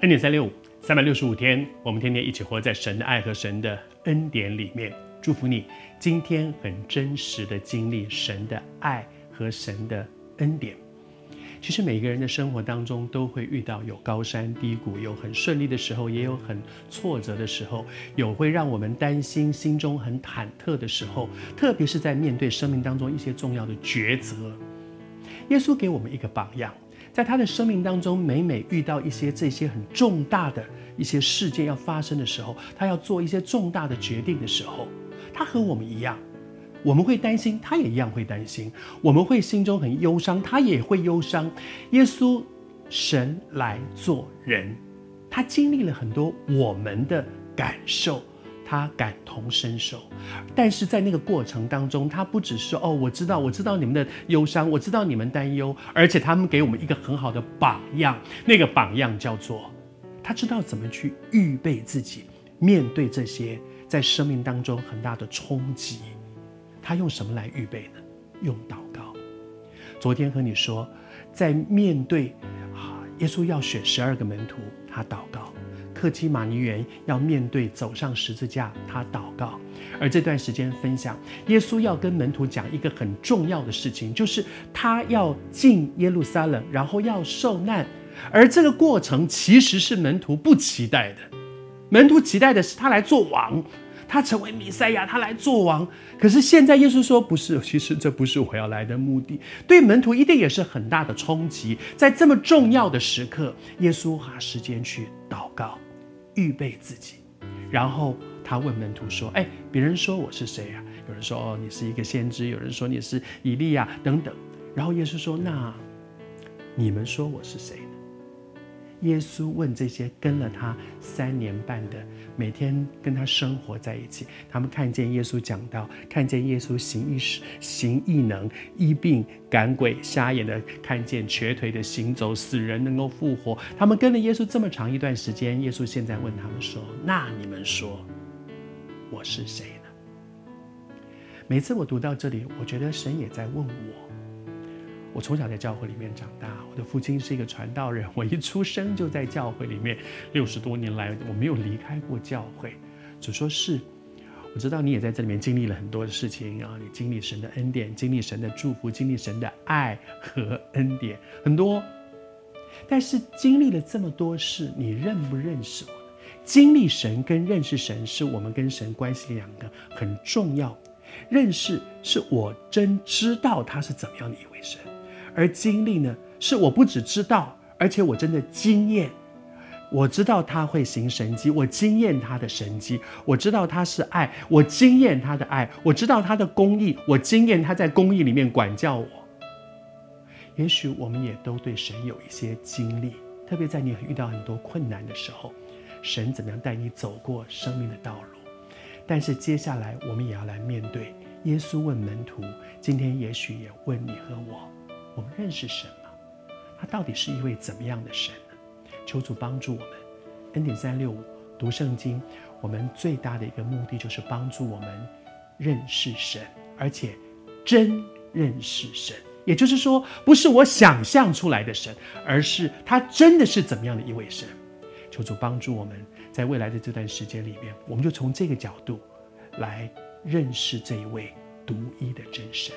恩典三六五，三百六十五天，我们天天一起活在神的爱和神的恩典里面。祝福你，今天很真实的经历神的爱和神的恩典。其实每个人的生活当中都会遇到有高山低谷，有很顺利的时候，也有很挫折的时候，有会让我们担心、心中很忐忑的时候，特别是在面对生命当中一些重要的抉择。耶稣给我们一个榜样。在他的生命当中，每每遇到一些这些很重大的一些事件要发生的时候，他要做一些重大的决定的时候，他和我们一样，我们会担心，他也一样会担心；我们会心中很忧伤，他也会忧伤。耶稣，神来做人，他经历了很多我们的感受。他感同身受，但是在那个过程当中，他不只是哦，我知道，我知道你们的忧伤，我知道你们担忧，而且他们给我们一个很好的榜样。那个榜样叫做，他知道怎么去预备自己，面对这些在生命当中很大的冲击。他用什么来预备呢？用祷告。昨天和你说，在面对啊，耶稣要选十二个门徒，他祷告。客西马尼园要面对走上十字架，他祷告。而这段时间分享，耶稣要跟门徒讲一个很重要的事情，就是他要进耶路撒冷，然后要受难。而这个过程其实是门徒不期待的，门徒期待的是他来做王，他成为弥赛亚，他来做王。可是现在耶稣说不是，其实这不是我要来的目的。对门徒一定也是很大的冲击。在这么重要的时刻，耶稣花时间去祷告。预备自己，然后他问门徒说：“哎，别人说我是谁呀？有人说哦，你是一个先知；有人说你是以利亚等等。然后耶稣说：那你们说我是谁？”耶稣问这些跟了他三年半的，每天跟他生活在一起，他们看见耶稣讲道，看见耶稣行异事、行异能、医病赶鬼、瞎眼的看见、瘸腿的行走、死人能够复活。他们跟了耶稣这么长一段时间，耶稣现在问他们说：“那你们说我是谁呢？”每次我读到这里，我觉得神也在问我。我从小在教会里面长大，我的父亲是一个传道人，我一出生就在教会里面，六十多年来我没有离开过教会。主说是，我知道你也在这里面经历了很多的事情啊，你经历神的恩典，经历神的祝福，经历神的爱和恩典很多。但是经历了这么多事，你认不认识我？经历神跟认识神是我们跟神关系两个很重要。认识是我真知道他是怎么样的一位神。而经历呢，是我不只知道，而且我真的经验。我知道他会行神迹，我经验他的神迹；我知道他是爱，我经验他的爱；我知道他的公义，我经验他在公义里面管教我。也许我们也都对神有一些经历，特别在你遇到很多困难的时候，神怎么样带你走过生命的道路。但是接下来我们也要来面对。耶稣问门徒，今天也许也问你和我。我们认识神吗？他到底是一位怎么样的神呢？求主帮助我们。恩典三六五读圣经，我们最大的一个目的就是帮助我们认识神，而且真认识神。也就是说，不是我想象出来的神，而是他真的是怎么样的一位神。求主帮助我们，在未来的这段时间里面，我们就从这个角度来认识这一位独一的真神。